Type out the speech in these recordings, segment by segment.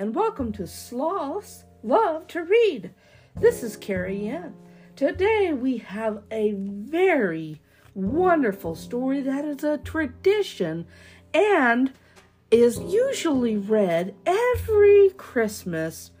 and welcome to Sloths Love to Read. This is Carrie Ann. Today we have a very wonderful story that is a tradition and is usually read every Christmas.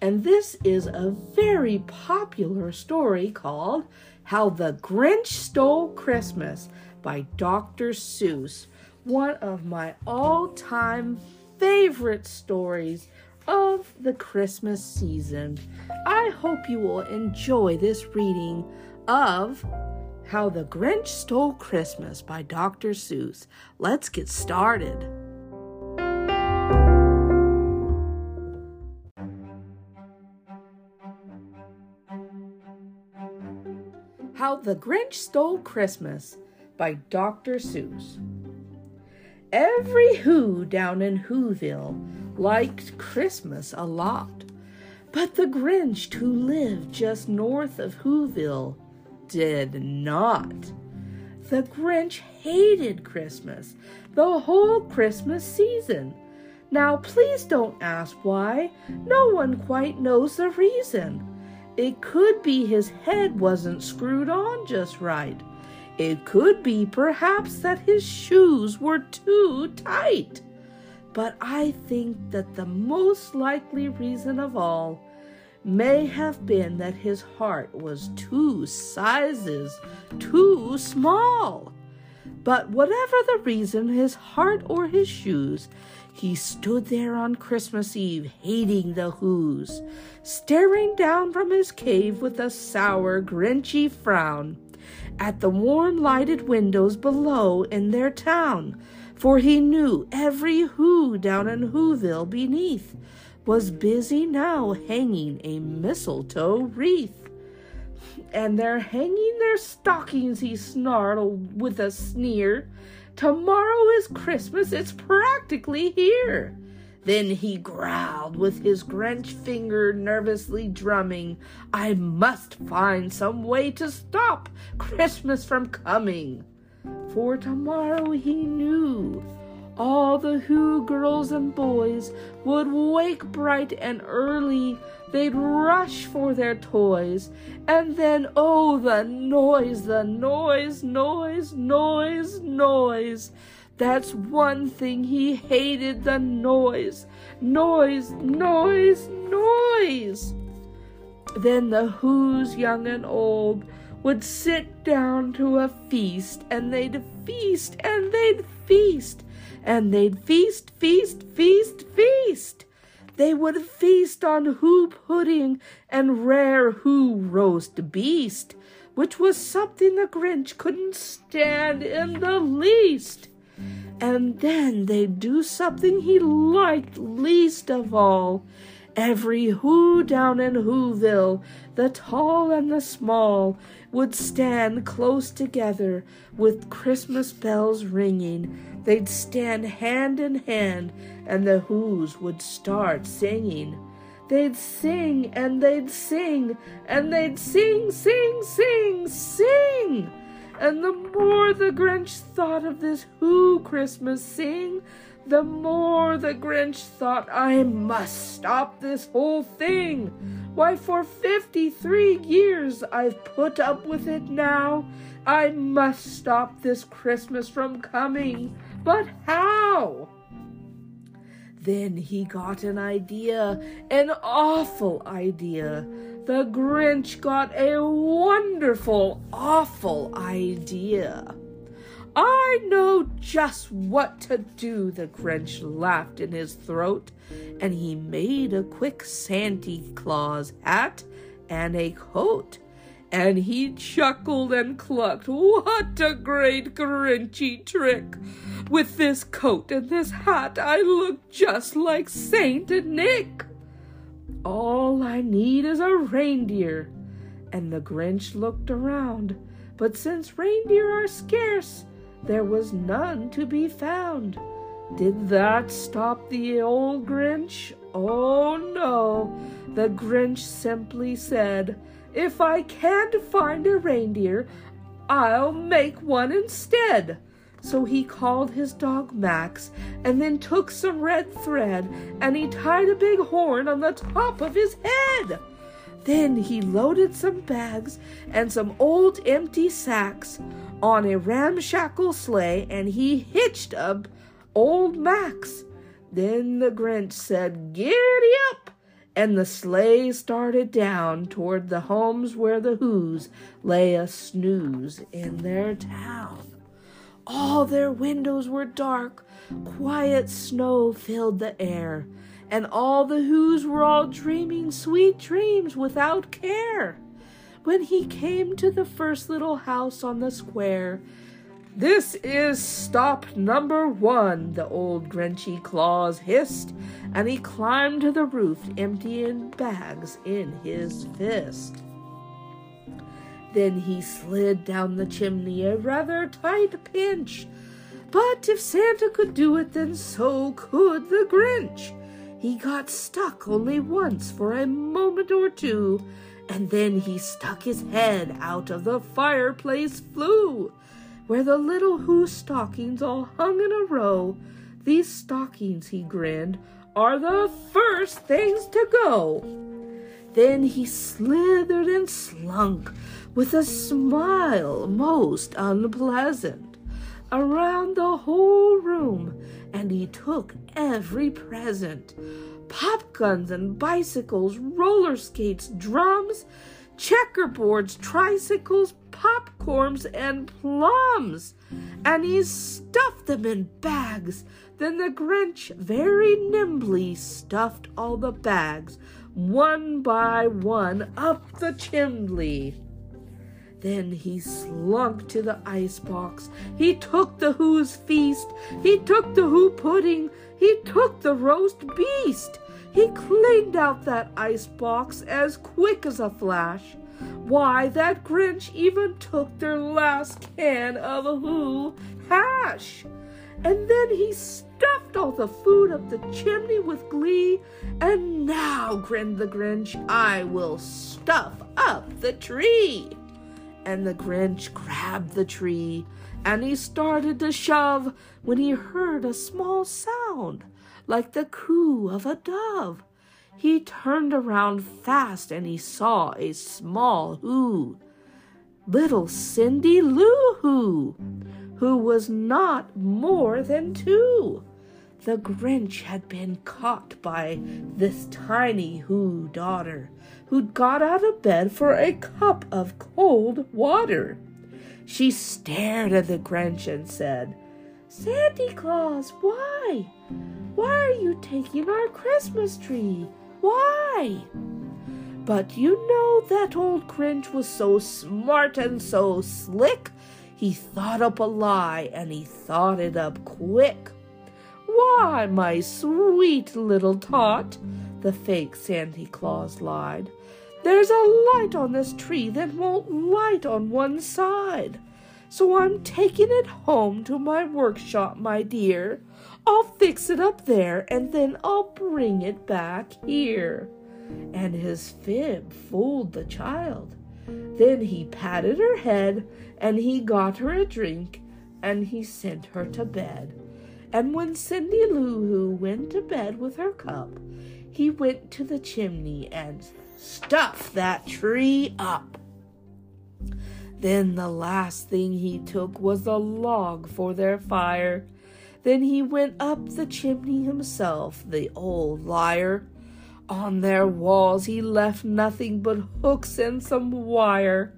And this is a very popular story called How the Grinch Stole Christmas by Dr. Seuss, one of my all time favorite stories of the Christmas season. I hope you will enjoy this reading of How the Grinch Stole Christmas by Dr. Seuss. Let's get started. How the Grinch Stole Christmas by Dr. Seuss. Every Who down in Whoville liked Christmas a lot, but the Grinch who lived just north of Whoville did not. The Grinch hated Christmas the whole Christmas season. Now, please don't ask why. No one quite knows the reason. It could be his head wasn't screwed on just right. It could be perhaps that his shoes were too tight. But I think that the most likely reason of all may have been that his heart was two sizes too small. But whatever the reason, his heart or his shoes, he stood there on Christmas Eve, hating the Who's, staring down from his cave with a sour, grinchy frown at the warm lighted windows below in their town, for he knew every who down in Whoville beneath was busy now hanging a mistletoe wreath. And they're hanging their stockings, he snarled with a sneer. Tomorrow is Christmas, it's practically here. Then he growled with his Grinch finger nervously drumming, I must find some way to stop Christmas from coming. For tomorrow he knew all the Who girls and boys would wake bright and early. They'd rush for their toys. And then, oh, the noise, the noise, noise, noise, noise. That's one thing he hated the noise. Noise, noise, noise. Then the Who's, young and old, would sit down to a feast, and they'd feast, and they'd feast, and they'd feast, feast, feast, feast. They would feast on Who pudding and rare Who roast beast, which was something the Grinch couldn't stand in the least and then they'd do something he liked least of all. Every who down in Whoville, the tall and the small, would stand close together with Christmas bells ringing. They'd stand hand in hand, and the Who's would start singing. They'd sing and they'd sing and they'd sing, sing, sing, sing. And the more the Grinch thought of this Who Christmas sing, the more the Grinch thought, I must stop this whole thing. Why, for 53 years I've put up with it now. I must stop this Christmas from coming. But how? Then he got an idea, an awful idea. The Grinch got a wonderful, awful idea. I know just what to do, the Grinch laughed in his throat, and he made a quick Santa Claus hat and a coat and he chuckled and clucked. What a great Grinchy trick! With this coat and this hat, I look just like Saint Nick. All I need is a reindeer. And the Grinch looked around, but since reindeer are scarce, there was none to be found. Did that stop the old Grinch? Oh no. The Grinch simply said, if I can't find a reindeer, I'll make one instead. So he called his dog Max and then took some red thread and he tied a big horn on the top of his head. Then he loaded some bags and some old empty sacks on a ramshackle sleigh and he hitched up old Max. Then the Grinch said, Giddy up! And the sleigh started down toward the homes where the Who's lay a snooze in their town. All their windows were dark, quiet snow filled the air, and all the Who's were all dreaming sweet dreams without care. When he came to the first little house on the square, this is stop number one, the old Grinchy Claus hissed, and he climbed to the roof, emptying bags in his fist. Then he slid down the chimney, a rather tight pinch. But if Santa could do it, then so could the Grinch. He got stuck only once for a moment or two, and then he stuck his head out of the fireplace flue, where the little Who stockings all hung in a row. These stockings, he grinned, are the first things to go. Then he slithered and slunk with a smile most unpleasant around the whole room, and he took every present pop guns and bicycles, roller skates, drums, checkerboards, tricycles, popcorns, and plums. And he stuffed them in bags. Then the Grinch very nimbly stuffed all the bags, one by one, up the chimney. Then he slunk to the ice box. He took the Who's feast. He took the Who pudding. He took the roast beast. He cleaned out that ice box as quick as a flash. Why, that Grinch even took their last can of Who hash. And then he stuffed all the food up the chimney with glee. And now, grinned the Grinch, I will stuff up the tree and the Grinch grabbed the tree and he started to shove when he heard a small sound like the coo of a dove. He turned around fast and he saw a small who, little Cindy Lou Who, who was not more than two. The Grinch had been caught by this tiny Who daughter who'd got out of bed for a cup of cold water. She stared at the Grinch and said, Santa Claus, why? Why are you taking our Christmas tree? Why? But you know that old Grinch was so smart and so slick, he thought up a lie and he thought it up quick. Why, my sweet little tot, the fake Santa Claus lied. There's a light on this tree that won't light on one side. So I'm taking it home to my workshop, my dear. I'll fix it up there and then I'll bring it back here. And his fib fooled the child. Then he patted her head and he got her a drink and he sent her to bed. And when Cindy Lou Who went to bed with her cup, he went to the chimney and stuffed that tree up. Then the last thing he took was a log for their fire. Then he went up the chimney himself, the old liar. On their walls he left nothing but hooks and some wire.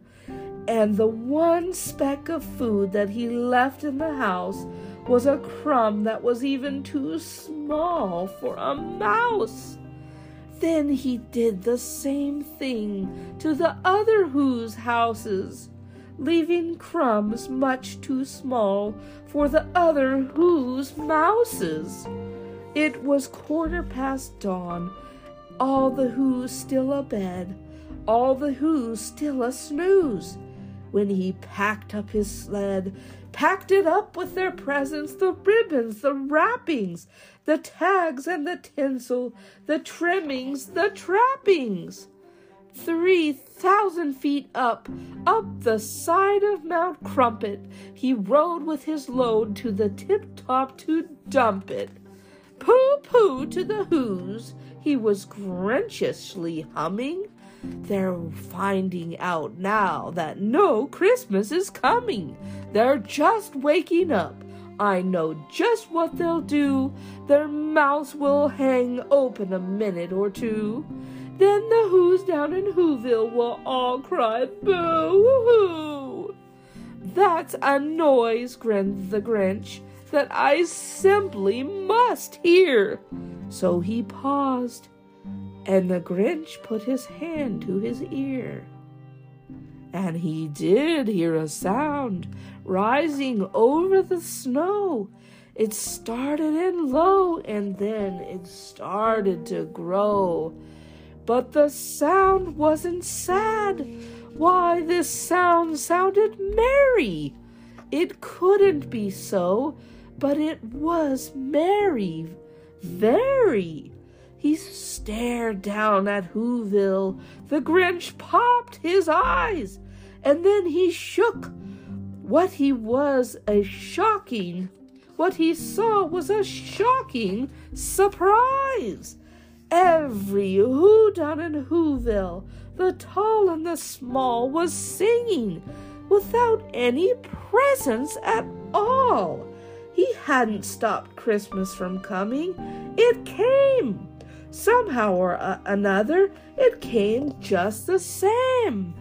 And the one speck of food that he left in the house was a crumb that was even too small for a mouse. Then he did the same thing to the other Who's houses, leaving crumbs much too small for the other Who's mouses. It was quarter past dawn, all the Who's still abed, all the Who's still a snooze, when he packed up his sled packed it up with their presents the ribbons, the wrappings, the tags and the tinsel, the trimmings, the trappings. Three thousand feet up, up the side of Mount Crumpet, he rode with his load to the tip top to dump it. Pooh pooh to the Who's, he was grinchishly humming. They're finding out now that no Christmas is coming. They're just waking up. I know just what they'll do. Their mouths will hang open a minute or two. Then the Who's down in Whoville will all cry boo hoo. That's a noise, grinned the Grinch, that I simply must hear. So he paused, and the Grinch put his hand to his ear. And he did hear a sound rising over the snow. It started in low and then it started to grow. But the sound wasn't sad. Why, this sound sounded merry. It couldn't be so, but it was merry, very. He stared down at Whoville. The Grinch popped his eyes, and then he shook. What he was a shocking, what he saw was a shocking surprise. Every who down in Whoville, the tall and the small, was singing without any presents at all. He hadn't stopped Christmas from coming. It came. Somehow or another, it came just the same.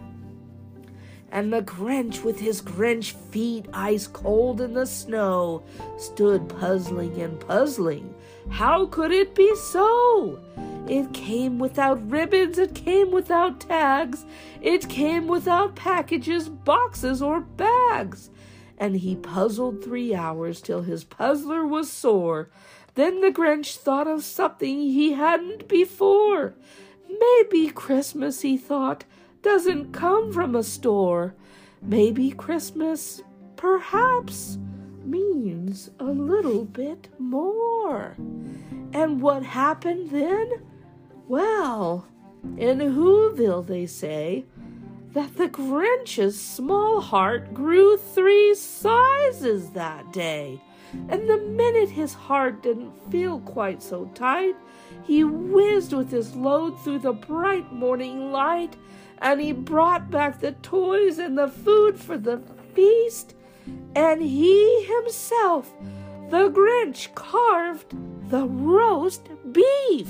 And the Grinch, with his Grinch feet ice cold in the snow, stood puzzling and puzzling. How could it be so? It came without ribbons, it came without tags, it came without packages, boxes, or bags. And he puzzled three hours till his puzzler was sore. Then the Grinch thought of something he hadn't before. Maybe Christmas, he thought, doesn't come from a store. Maybe Christmas, perhaps, means a little bit more. And what happened then? Well, in Whoville, they say that the Grinch's small heart grew three sizes that day. And the minute his heart didn't feel quite so tight, he whizzed with his load through the bright morning light, and he brought back the toys and the food for the feast, and he himself, the Grinch, carved the roast beef.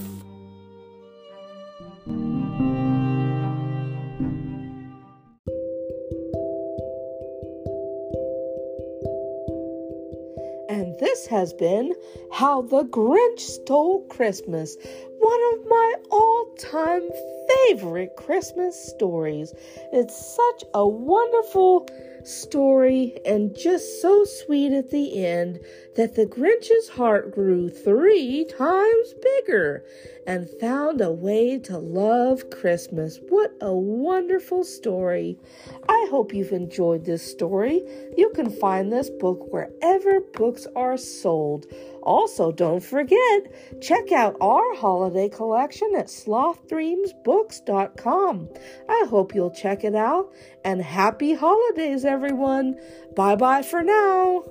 And this has been How the Grinch Stole Christmas, one of my all time favorite Christmas stories. It's such a wonderful story and just so sweet at the end that the Grinch's heart grew three times bigger and found a way to love Christmas. What a wonderful story! I hope you've enjoyed this story. You can find this book wherever books are sold. Also, don't forget, check out our holiday collection at slothdreamsbooks.com. I hope you'll check it out and happy holidays, everyone. Bye bye for now.